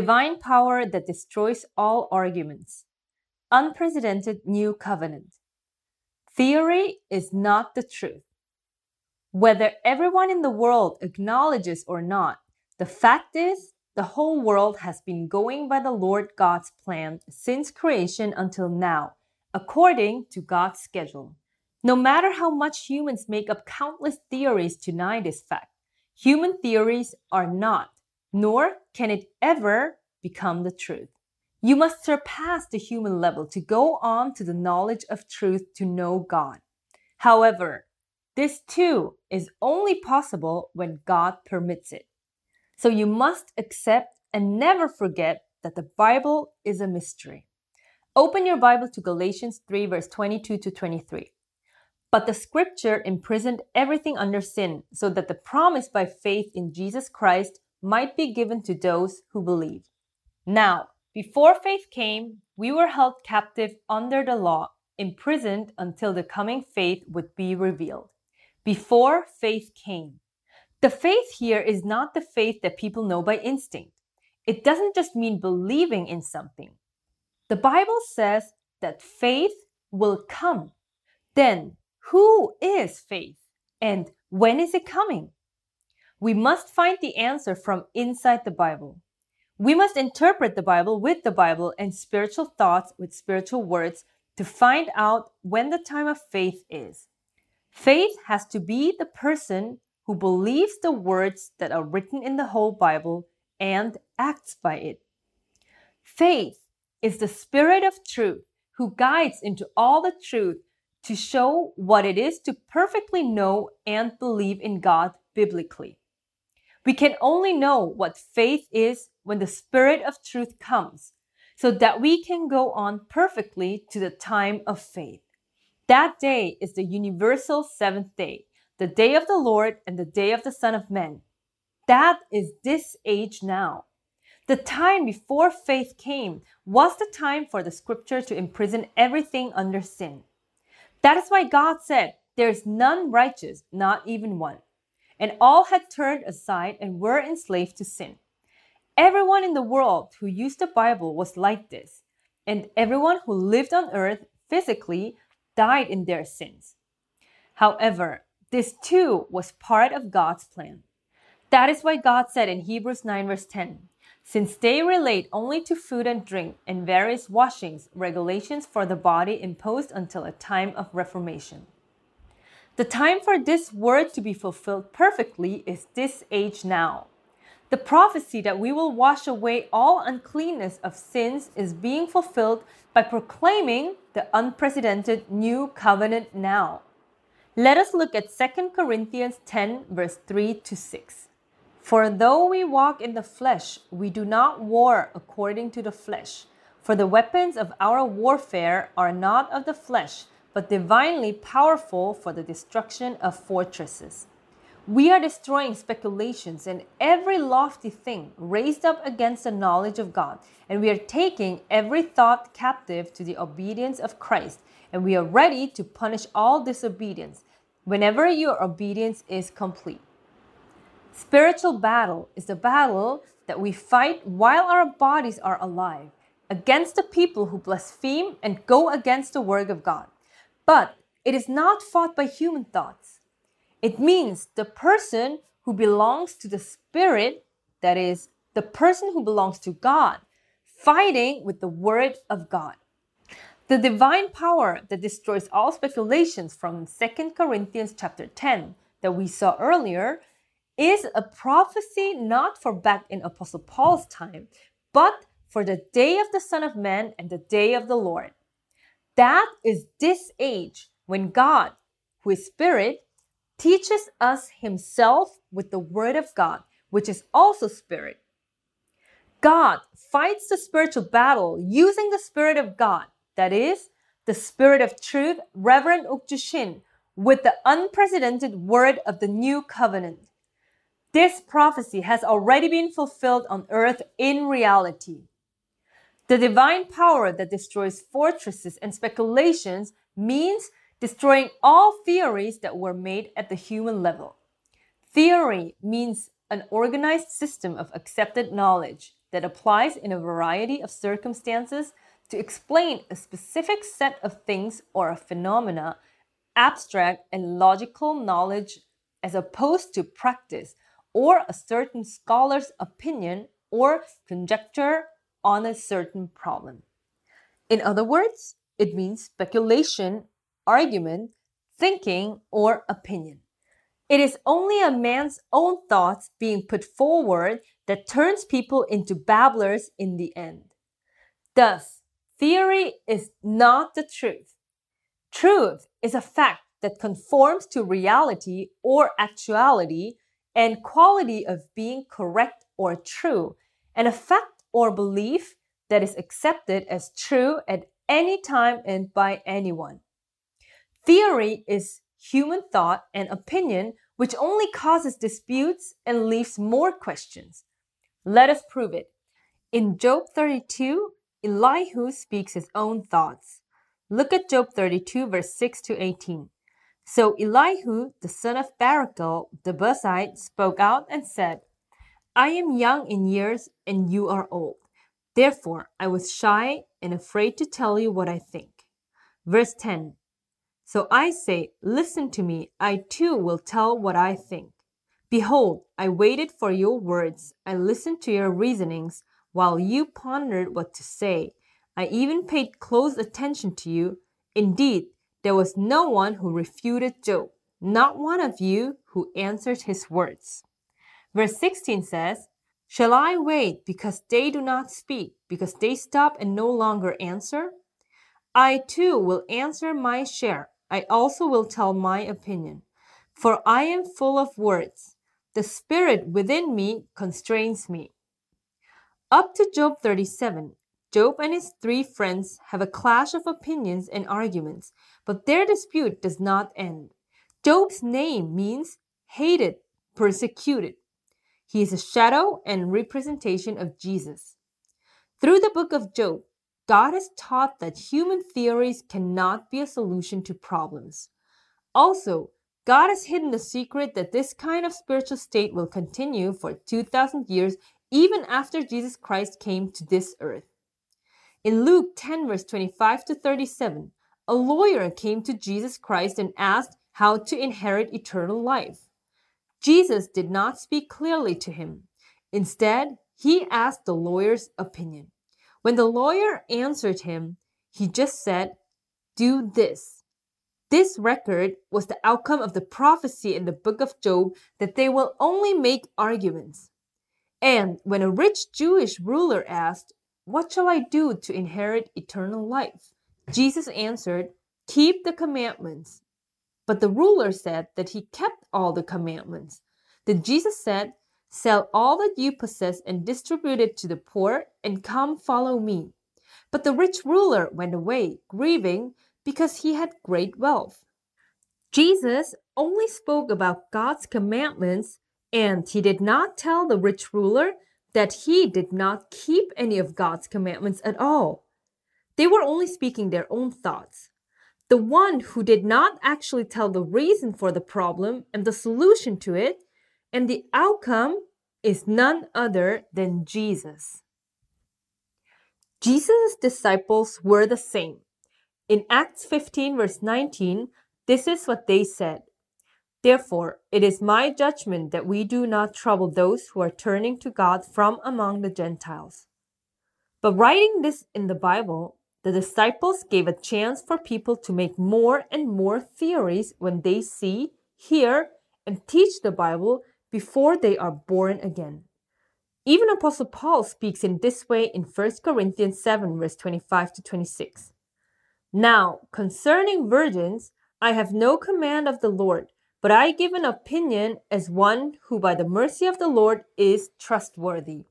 divine power that destroys all arguments, unprecedented new covenant. Theory is not the truth. Whether everyone in the world acknowledges or not, the fact is the whole world has been going by the Lord God's plan since creation until now, according to God's schedule. No matter how much humans make up countless theories to deny this fact, human theories are not, nor can it ever become the truth. You must surpass the human level to go on to the knowledge of truth to know God. However, this too is only possible when God permits it. So you must accept and never forget that the Bible is a mystery. Open your Bible to Galatians 3, verse 22 to 23. But the scripture imprisoned everything under sin, so that the promise by faith in Jesus Christ might be given to those who believe. Now, before faith came, we were held captive under the law, imprisoned until the coming faith would be revealed. Before faith came. The faith here is not the faith that people know by instinct. It doesn't just mean believing in something. The Bible says that faith will come. Then, who is faith? And when is it coming? We must find the answer from inside the Bible. We must interpret the Bible with the Bible and spiritual thoughts with spiritual words to find out when the time of faith is. Faith has to be the person who believes the words that are written in the whole Bible and acts by it. Faith is the Spirit of truth who guides into all the truth to show what it is to perfectly know and believe in God biblically. We can only know what faith is when the Spirit of truth comes, so that we can go on perfectly to the time of faith. That day is the universal seventh day, the day of the Lord and the day of the Son of Man. That is this age now. The time before faith came was the time for the scripture to imprison everything under sin. That is why God said, There is none righteous, not even one. And all had turned aside and were enslaved to sin. Everyone in the world who used the Bible was like this, and everyone who lived on earth physically died in their sins. However, this too was part of God's plan. That is why God said in Hebrews 9, verse 10, since they relate only to food and drink and various washings, regulations for the body imposed until a time of reformation. The time for this word to be fulfilled perfectly is this age now. The prophecy that we will wash away all uncleanness of sins is being fulfilled by proclaiming the unprecedented new covenant now. Let us look at 2 Corinthians 10, verse 3 to 6. For though we walk in the flesh, we do not war according to the flesh. For the weapons of our warfare are not of the flesh, but divinely powerful for the destruction of fortresses. We are destroying speculations and every lofty thing raised up against the knowledge of God, and we are taking every thought captive to the obedience of Christ, and we are ready to punish all disobedience whenever your obedience is complete. Spiritual battle is the battle that we fight while our bodies are alive against the people who blaspheme and go against the word of God. But it is not fought by human thoughts. It means the person who belongs to the Spirit, that is, the person who belongs to God, fighting with the Word of God. The divine power that destroys all speculations from 2 Corinthians chapter 10 that we saw earlier is a prophecy not for back in Apostle Paul's time, but for the day of the Son of Man and the day of the Lord. That is this age when God, who is Spirit, teaches us Himself with the Word of God, which is also Spirit. God fights the spiritual battle using the Spirit of God that is, the Spirit of truth, Reverend Okju Shin, with the unprecedented word of the new covenant. This prophecy has already been fulfilled on earth in reality. The divine power that destroys fortresses and speculations means destroying all theories that were made at the human level. Theory means an organized system of accepted knowledge, that applies in a variety of circumstances to explain a specific set of things or a phenomena, abstract and logical knowledge as opposed to practice or a certain scholar's opinion or conjecture on a certain problem. In other words, it means speculation, argument, thinking, or opinion. It is only a man's own thoughts being put forward that turns people into babblers in the end. Thus, theory is not the truth. Truth is a fact that conforms to reality or actuality and quality of being correct or true, and a fact or belief that is accepted as true at any time and by anyone. Theory is human thought and opinion which only causes disputes and leaves more questions. Let us prove it. In Job 32, Elihu speaks his own thoughts. Look at Job 32, verse 6 to 18. So Elihu, the son of Barachel, the Buzite, spoke out and said, I am young in years and you are old. Therefore, I was shy and afraid to tell you what I think. Verse 10 So I say, Listen to me, I too will tell what I think. Behold, I waited for your words, I listened to your reasonings, while you pondered what to say. I even paid close attention to you. Indeed, there was no one who refuted Job, not one of you who answered his words. Verse 16 says, Shall I wait because they do not speak, because they stop and no longer answer? I too will answer my share. I also will tell my opinion. For I am full of words. The spirit within me constrains me. Up to Job 37, Job and his three friends have a clash of opinions and arguments, but their dispute does not end. Job's name means hated, persecuted. He is a shadow and representation of Jesus. Through the book of Job, God has taught that human theories cannot be a solution to problems. Also, God has hidden the secret that this kind of spiritual state will continue for 2,000 years even after Jesus Christ came to this earth. In Luke 10, verse 25 to 37, a lawyer came to Jesus Christ and asked how to inherit eternal life. Jesus did not speak clearly to him. Instead, he asked the lawyer's opinion. When the lawyer answered him, he just said, Do this. This record was the outcome of the prophecy in the book of Job that they will only make arguments. And when a rich Jewish ruler asked, What shall I do to inherit eternal life? Jesus answered, Keep the commandments. But the ruler said that he kept all the commandments. Then Jesus said, Sell all that you possess and distribute it to the poor, and come follow me. But the rich ruler went away, grieving, because he had great wealth. Jesus only spoke about God's commandments, and he did not tell the rich ruler that he did not keep any of God's commandments at all. They were only speaking their own thoughts. The one who did not actually tell the reason for the problem and the solution to it, and the outcome is none other than Jesus. Jesus' disciples were the same. In Acts 15, verse 19, this is what they said Therefore, it is my judgment that we do not trouble those who are turning to God from among the Gentiles. But writing this in the Bible, the disciples gave a chance for people to make more and more theories when they see, hear, and teach the Bible before they are born again. Even Apostle Paul speaks in this way in 1 Corinthians 7, verse 25 to 26. Now, concerning virgins, I have no command of the Lord, but I give an opinion as one who, by the mercy of the Lord, is trustworthy.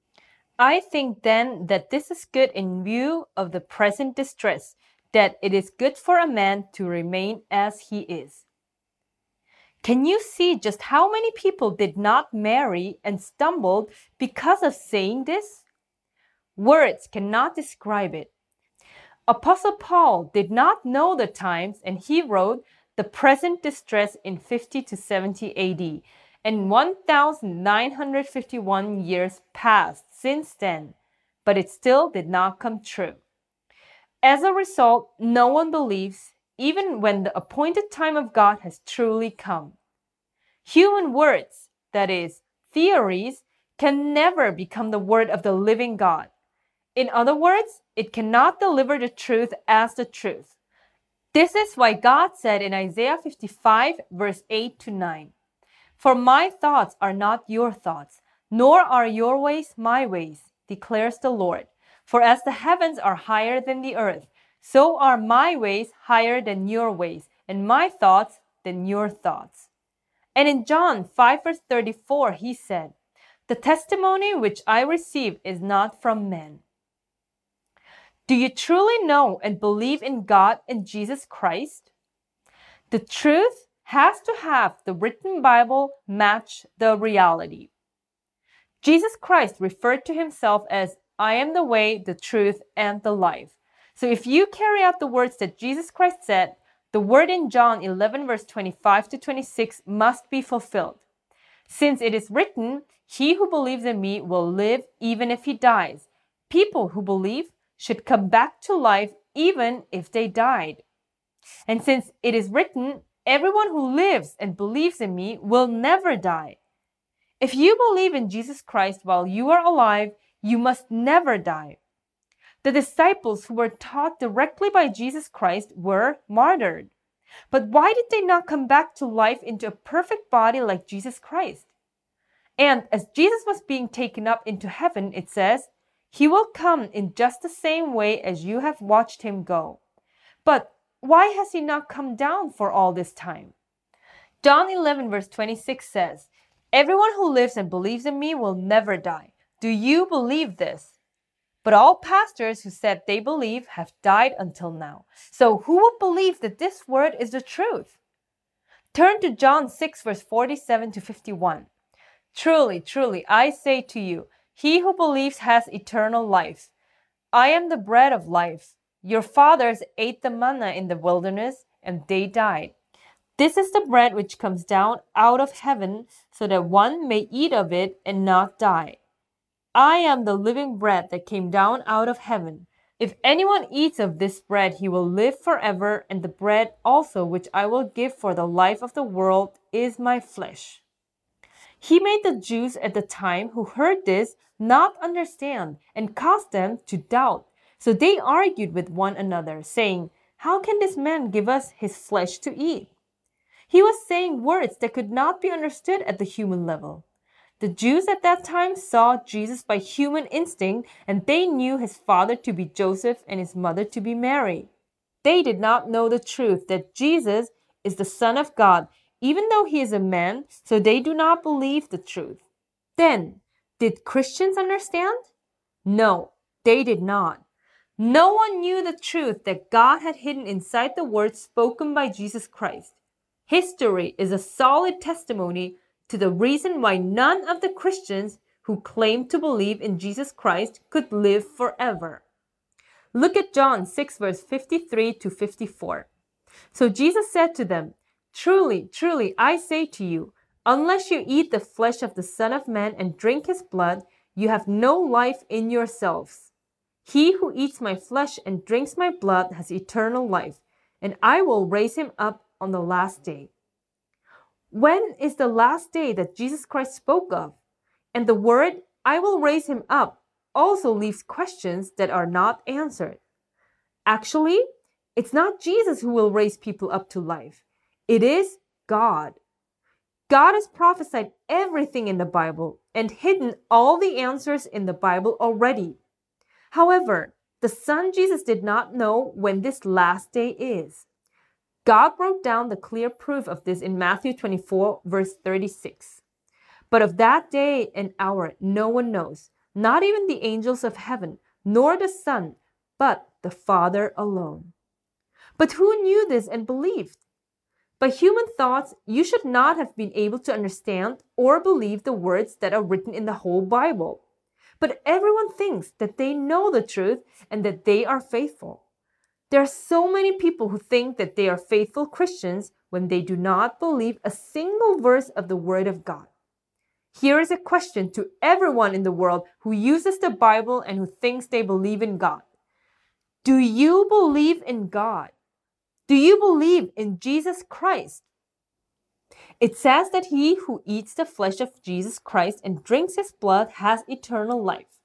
I think then that this is good in view of the present distress, that it is good for a man to remain as he is. Can you see just how many people did not marry and stumbled because of saying this? Words cannot describe it. Apostle Paul did not know the times and he wrote the present distress in 50 to 70 AD and 1951 years passed since then. but it still did not come true. As a result, no one believes, even when the appointed time of God has truly come. Human words, that is, theories, can never become the word of the living God. In other words, it cannot deliver the truth as the truth. This is why God said in Isaiah 55, verse 8 to 9 For my thoughts are not your thoughts, nor are your ways my ways, declares the Lord. For as the heavens are higher than the earth, so are my ways higher than your ways, and my thoughts than your thoughts. And in John 5, verse 34, he said, The testimony which I receive is not from men. Do you truly know and believe in God and Jesus Christ? The truth has to have the written Bible match the reality. Jesus Christ referred to himself as I am the way, the truth, and the life. So if you carry out the words that Jesus Christ said, the word in John 11, verse 25 to 26 must be fulfilled. Since it is written, He who believes in me will live even if he dies. People who believe should come back to life even if they died. And since it is written, Everyone who lives and believes in me will never die. If you believe in Jesus Christ while you are alive, you must never die. The disciples who were taught directly by Jesus Christ were martyred. But why did they not come back to life into a perfect body like Jesus Christ? And as Jesus was being taken up into heaven, it says, He will come in just the same way as you have watched him go. But why has he not come down for all this time? John 11, verse 26 says, Everyone who lives and believes in me will never die. Do you believe this? But all pastors who said they believe have died until now. So who would believe that this word is the truth? Turn to John 6, verse 47 to 51. Truly, truly, I say to you, he who believes has eternal life. I am the bread of life. Your fathers ate the manna in the wilderness, and they died. This is the bread which comes down out of heaven, so that one may eat of it and not die. I am the living bread that came down out of heaven. If anyone eats of this bread, he will live forever, and the bread also which I will give for the life of the world is my flesh. He made the Jews at the time who heard this not understand and caused them to doubt. So they argued with one another, saying, How can this man give us his flesh to eat? He was saying words that could not be understood at the human level. The Jews at that time saw Jesus by human instinct, and they knew his father to be Joseph and his mother to be Mary. They did not know the truth that Jesus is the Son of God, even though he is a man, so they do not believe the truth. Then, did Christians understand? No, they did not. No one knew the truth that God had hidden inside the words spoken by Jesus Christ. History is a solid testimony to the reason why none of the Christians who claimed to believe in Jesus Christ could live forever. Look at John 6, verse 53 to 54. So Jesus said to them, Truly, truly, I say to you, unless you eat the flesh of the Son of Man and drink his blood, you have no life in yourselves. He who eats my flesh and drinks my blood has eternal life, and I will raise him up on the last day. When is the last day that Jesus Christ spoke of? And the word, I will raise him up, also leaves questions that are not answered. Actually, it's not Jesus who will raise people up to life, it is God. God has prophesied everything in the Bible and hidden all the answers in the Bible already. However, the Son Jesus did not know when this last day is. God broke down the clear proof of this in Matthew 24, verse 36. But of that day and hour no one knows, not even the angels of heaven, nor the Son, but the Father alone. But who knew this and believed? By human thoughts, you should not have been able to understand or believe the words that are written in the whole Bible. But everyone thinks that they know the truth and that they are faithful. There are so many people who think that they are faithful Christians when they do not believe a single verse of the Word of God. Here is a question to everyone in the world who uses the Bible and who thinks they believe in God. Do you believe in God? Do you believe in Jesus Christ? It says that he who eats the flesh of Jesus Christ and drinks his blood has eternal life.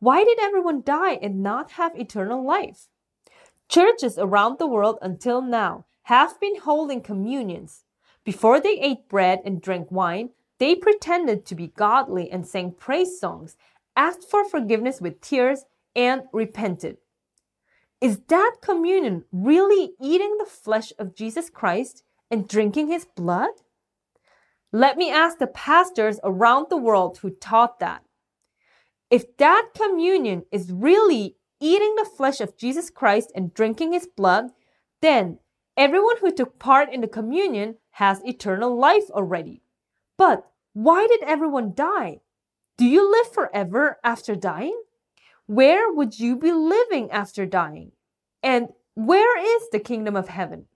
Why did everyone die and not have eternal life? Churches around the world until now have been holding communions. Before they ate bread and drank wine, they pretended to be godly and sang praise songs, asked for forgiveness with tears, and repented. Is that communion really eating the flesh of Jesus Christ and drinking his blood? Let me ask the pastors around the world who taught that. If that communion is really eating the flesh of Jesus Christ and drinking his blood, then everyone who took part in the communion has eternal life already. But why did everyone die? Do you live forever after dying? Where would you be living after dying? And where is the kingdom of heaven?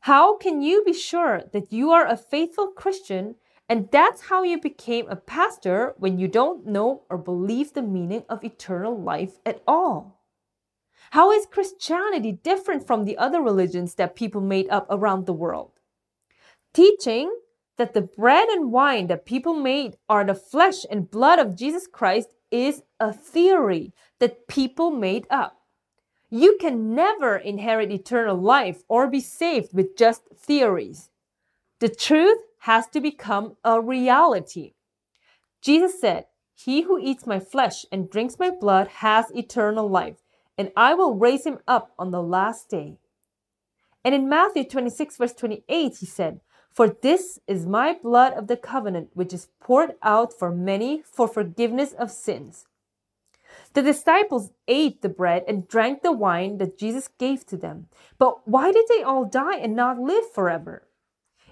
How can you be sure that you are a faithful Christian and that's how you became a pastor when you don't know or believe the meaning of eternal life at all? How is Christianity different from the other religions that people made up around the world? Teaching that the bread and wine that people made are the flesh and blood of Jesus Christ is a theory that people made up. You can never inherit eternal life or be saved with just theories. The truth has to become a reality. Jesus said, He who eats my flesh and drinks my blood has eternal life, and I will raise him up on the last day. And in Matthew 26, verse 28, he said, For this is my blood of the covenant, which is poured out for many for forgiveness of sins. The disciples ate the bread and drank the wine that Jesus gave to them. But why did they all die and not live forever?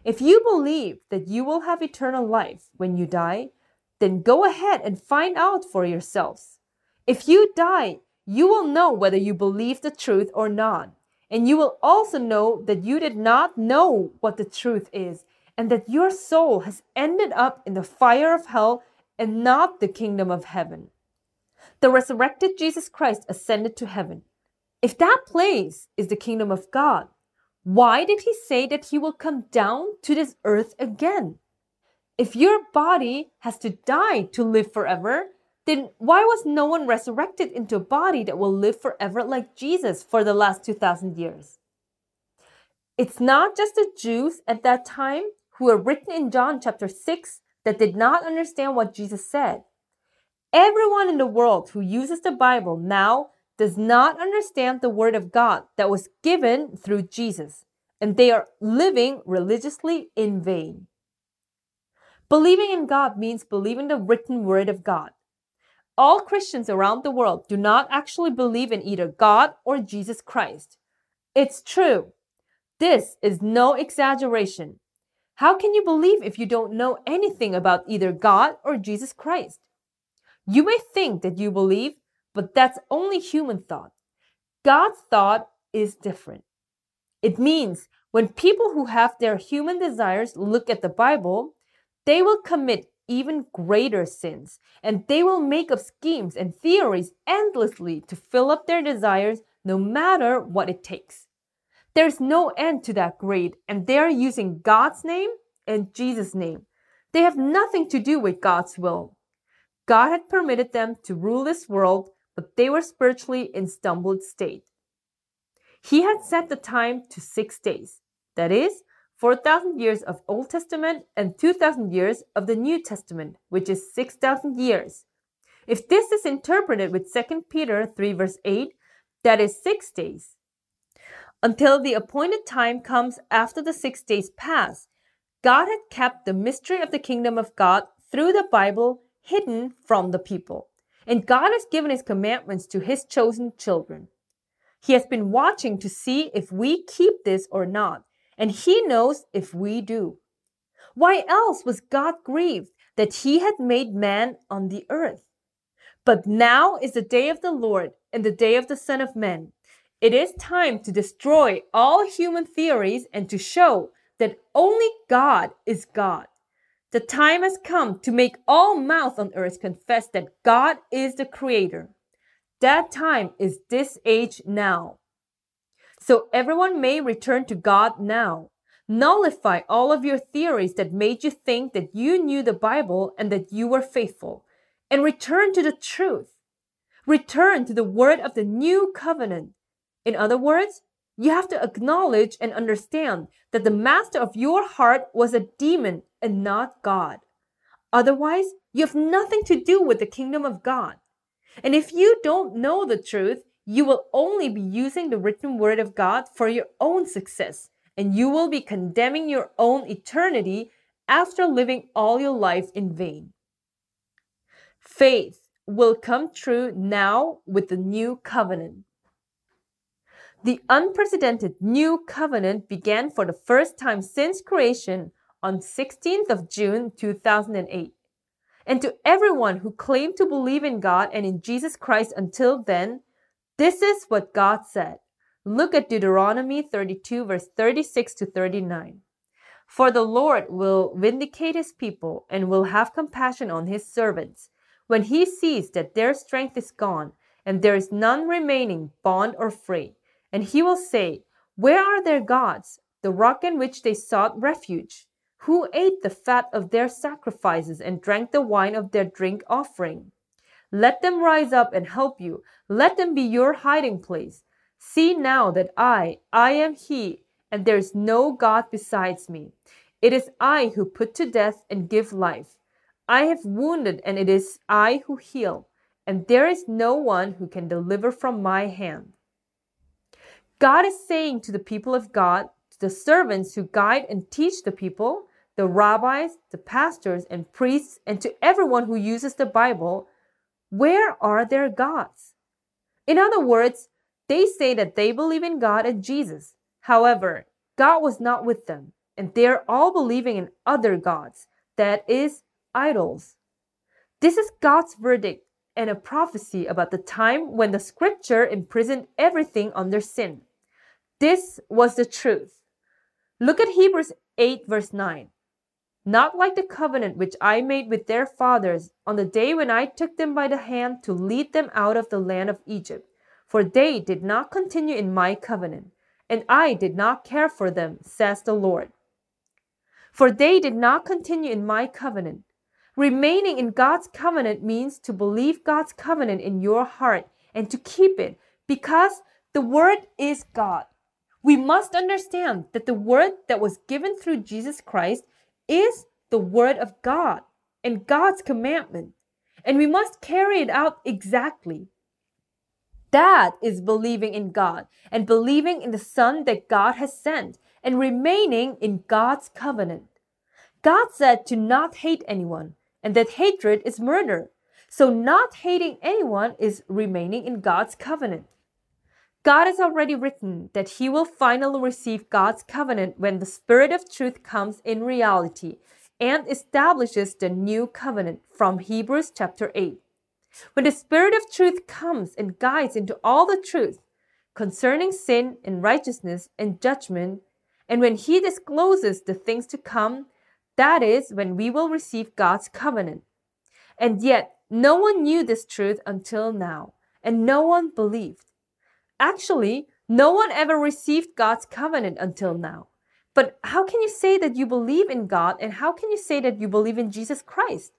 If you believe that you will have eternal life when you die, then go ahead and find out for yourselves. If you die, you will know whether you believe the truth or not. And you will also know that you did not know what the truth is, and that your soul has ended up in the fire of hell and not the kingdom of heaven. The resurrected Jesus Christ ascended to heaven. If that place is the kingdom of God, why did he say that he will come down to this earth again? If your body has to die to live forever, then why was no one resurrected into a body that will live forever like Jesus for the last 2,000 years? It's not just the Jews at that time who are written in John chapter 6 that did not understand what Jesus said. Everyone in the world who uses the Bible now does not understand the word of God that was given through Jesus, and they are living religiously in vain. Believing in God means believing the written word of God. All Christians around the world do not actually believe in either God or Jesus Christ. It's true. This is no exaggeration. How can you believe if you don't know anything about either God or Jesus Christ? You may think that you believe, but that's only human thought. God's thought is different. It means when people who have their human desires look at the Bible, they will commit even greater sins and they will make up schemes and theories endlessly to fill up their desires no matter what it takes. There's no end to that greed, and they are using God's name and Jesus' name. They have nothing to do with God's will. God had permitted them to rule this world but they were spiritually in stumbled state. He had set the time to six days, that is, 4,000 years of Old Testament and 2,000 years of the New Testament, which is 6,000 years. If this is interpreted with 2 Peter 3 verse 8, that is six days. Until the appointed time comes after the six days pass, God had kept the mystery of the kingdom of God through the Bible hidden from the people. And God has given his commandments to his chosen children. He has been watching to see if we keep this or not, and he knows if we do. Why else was God grieved that he had made man on the earth? But now is the day of the Lord and the day of the Son of Man. It is time to destroy all human theories and to show that only God is God. The time has come to make all mouths on earth confess that God is the creator. That time is this age now. So everyone may return to God now. Nullify all of your theories that made you think that you knew the Bible and that you were faithful, and return to the truth. Return to the word of the new covenant. In other words, you have to acknowledge and understand that the master of your heart was a demon and not God. Otherwise, you have nothing to do with the kingdom of God. And if you don't know the truth, you will only be using the written word of God for your own success, and you will be condemning your own eternity after living all your life in vain. Faith will come true now with the new covenant. The unprecedented new covenant began for the first time since creation on 16th of June 2008. And to everyone who claimed to believe in God and in Jesus Christ until then, this is what God said. Look at Deuteronomy 32 verse 36 to 39. For the Lord will vindicate his people and will have compassion on his servants when he sees that their strength is gone and there is none remaining bond or free. And he will say, Where are their gods, the rock in which they sought refuge? Who ate the fat of their sacrifices and drank the wine of their drink offering? Let them rise up and help you. Let them be your hiding place. See now that I, I am He, and there is no God besides me. It is I who put to death and give life. I have wounded, and it is I who heal, and there is no one who can deliver from my hand. God is saying to the people of God, the servants who guide and teach the people, the rabbis, the pastors, and priests, and to everyone who uses the Bible, where are their gods? In other words, they say that they believe in God and Jesus. However, God was not with them, and they're all believing in other gods, that is, idols. This is God's verdict and a prophecy about the time when the scripture imprisoned everything under sin. This was the truth. Look at Hebrews 8, verse 9. Not like the covenant which I made with their fathers on the day when I took them by the hand to lead them out of the land of Egypt, for they did not continue in my covenant, and I did not care for them, says the Lord. For they did not continue in my covenant, Remaining in God's covenant means to believe God's covenant in your heart and to keep it because the word is God. We must understand that the word that was given through Jesus Christ is the word of God and God's commandment, and we must carry it out exactly. That is believing in God and believing in the Son that God has sent and remaining in God's covenant. God said to not hate anyone, and that hatred is murder. So, not hating anyone is remaining in God's covenant. God has already written that he will finally receive God's covenant when the Spirit of truth comes in reality and establishes the new covenant from Hebrews chapter 8. When the Spirit of truth comes and guides into all the truth concerning sin and righteousness and judgment, and when he discloses the things to come, that is when we will receive God's covenant. And yet, no one knew this truth until now, and no one believed. Actually, no one ever received God's covenant until now. But how can you say that you believe in God and how can you say that you believe in Jesus Christ?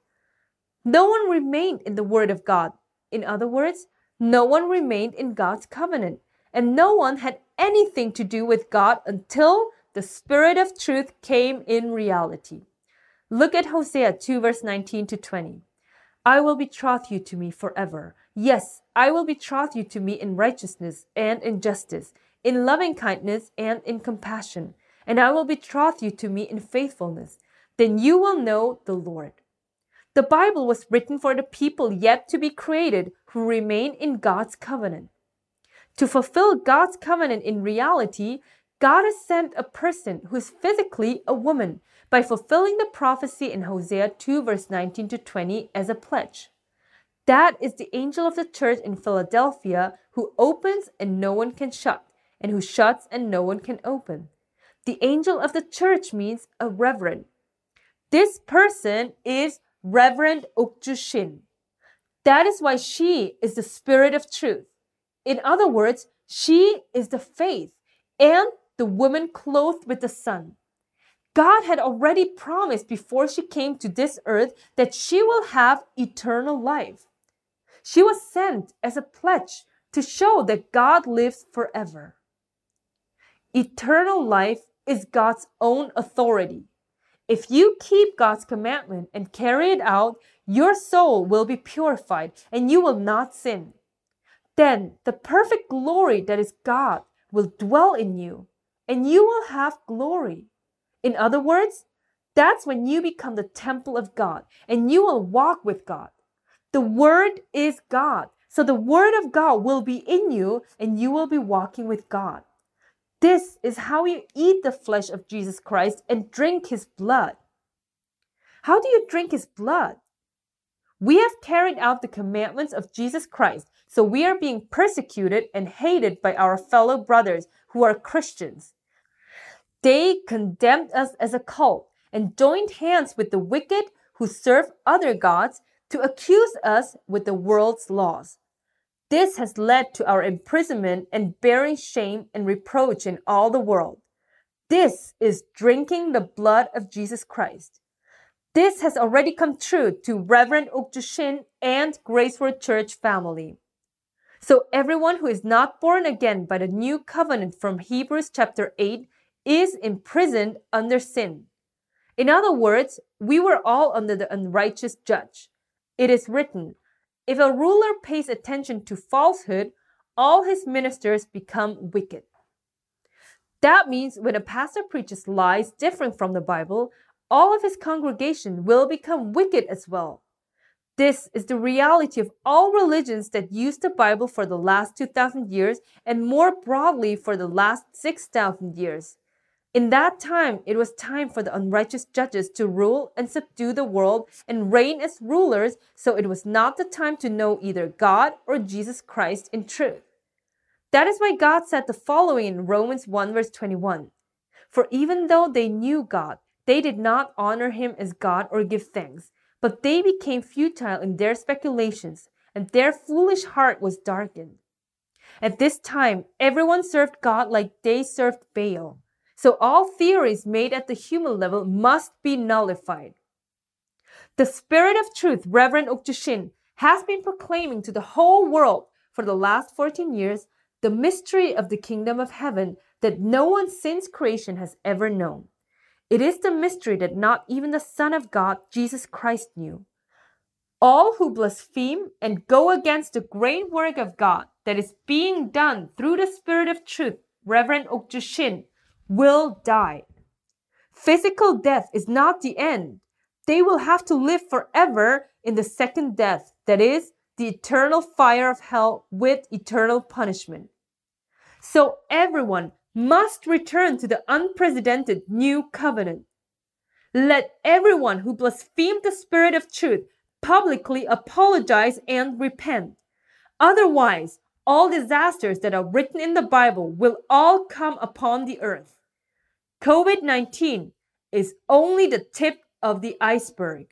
No one remained in the Word of God. In other words, no one remained in God's covenant, and no one had anything to do with God until the Spirit of truth came in reality. Look at Hosea 2, verse 19 to 20. I will betroth you to me forever. Yes, I will betroth you to me in righteousness and in justice, in loving kindness and in compassion, and I will betroth you to me in faithfulness. Then you will know the Lord. The Bible was written for the people yet to be created who remain in God's covenant. To fulfill God's covenant in reality, God has sent a person who is physically a woman by fulfilling the prophecy in Hosea 2, verse 19 to 20 as a pledge. That is the angel of the church in Philadelphia who opens and no one can shut, and who shuts and no one can open. The angel of the church means a reverend. This person is Reverend Okju Shin. That is why she is the spirit of truth. In other words, she is the faith and the woman clothed with the sun. God had already promised before she came to this earth that she will have eternal life. She was sent as a pledge to show that God lives forever. Eternal life is God's own authority. If you keep God's commandment and carry it out, your soul will be purified and you will not sin. Then the perfect glory that is God will dwell in you and you will have glory. In other words, that's when you become the temple of God and you will walk with God. The Word is God. So the Word of God will be in you and you will be walking with God. This is how you eat the flesh of Jesus Christ and drink his blood. How do you drink his blood? We have carried out the commandments of Jesus Christ, so we are being persecuted and hated by our fellow brothers who are Christians. They condemned us as a cult and joined hands with the wicked who serve other gods to accuse us with the world's laws. This has led to our imprisonment and bearing shame and reproach in all the world. This is drinking the blood of Jesus Christ. This has already come true to Reverend Shin and Grace Road Church family. So everyone who is not born again by the new covenant from Hebrews chapter 8 is imprisoned under sin. In other words, we were all under the unrighteous judge. It is written, if a ruler pays attention to falsehood, all his ministers become wicked. That means when a pastor preaches lies different from the Bible, all of his congregation will become wicked as well. This is the reality of all religions that use the Bible for the last 2,000 years and more broadly for the last 6,000 years. In that time, it was time for the unrighteous judges to rule and subdue the world and reign as rulers, so it was not the time to know either God or Jesus Christ in truth. That is why God said the following in Romans 1 verse 21. For even though they knew God, they did not honor him as God or give thanks, but they became futile in their speculations, and their foolish heart was darkened. At this time, everyone served God like they served Baal. So all theories made at the human level must be nullified. The Spirit of Truth, Reverend Okju Shin, has been proclaiming to the whole world for the last 14 years the mystery of the kingdom of heaven that no one since creation has ever known. It is the mystery that not even the Son of God, Jesus Christ, knew. All who blaspheme and go against the great work of God that is being done through the Spirit of Truth, Reverend Okju Shin, will die. Physical death is not the end. They will have to live forever in the second death, that is, the eternal fire of hell with eternal punishment. So everyone must return to the unprecedented new covenant. Let everyone who blasphemed the Spirit of truth publicly apologize and repent. Otherwise, all disasters that are written in the Bible will all come upon the earth. COVID 19 is only the tip of the iceberg.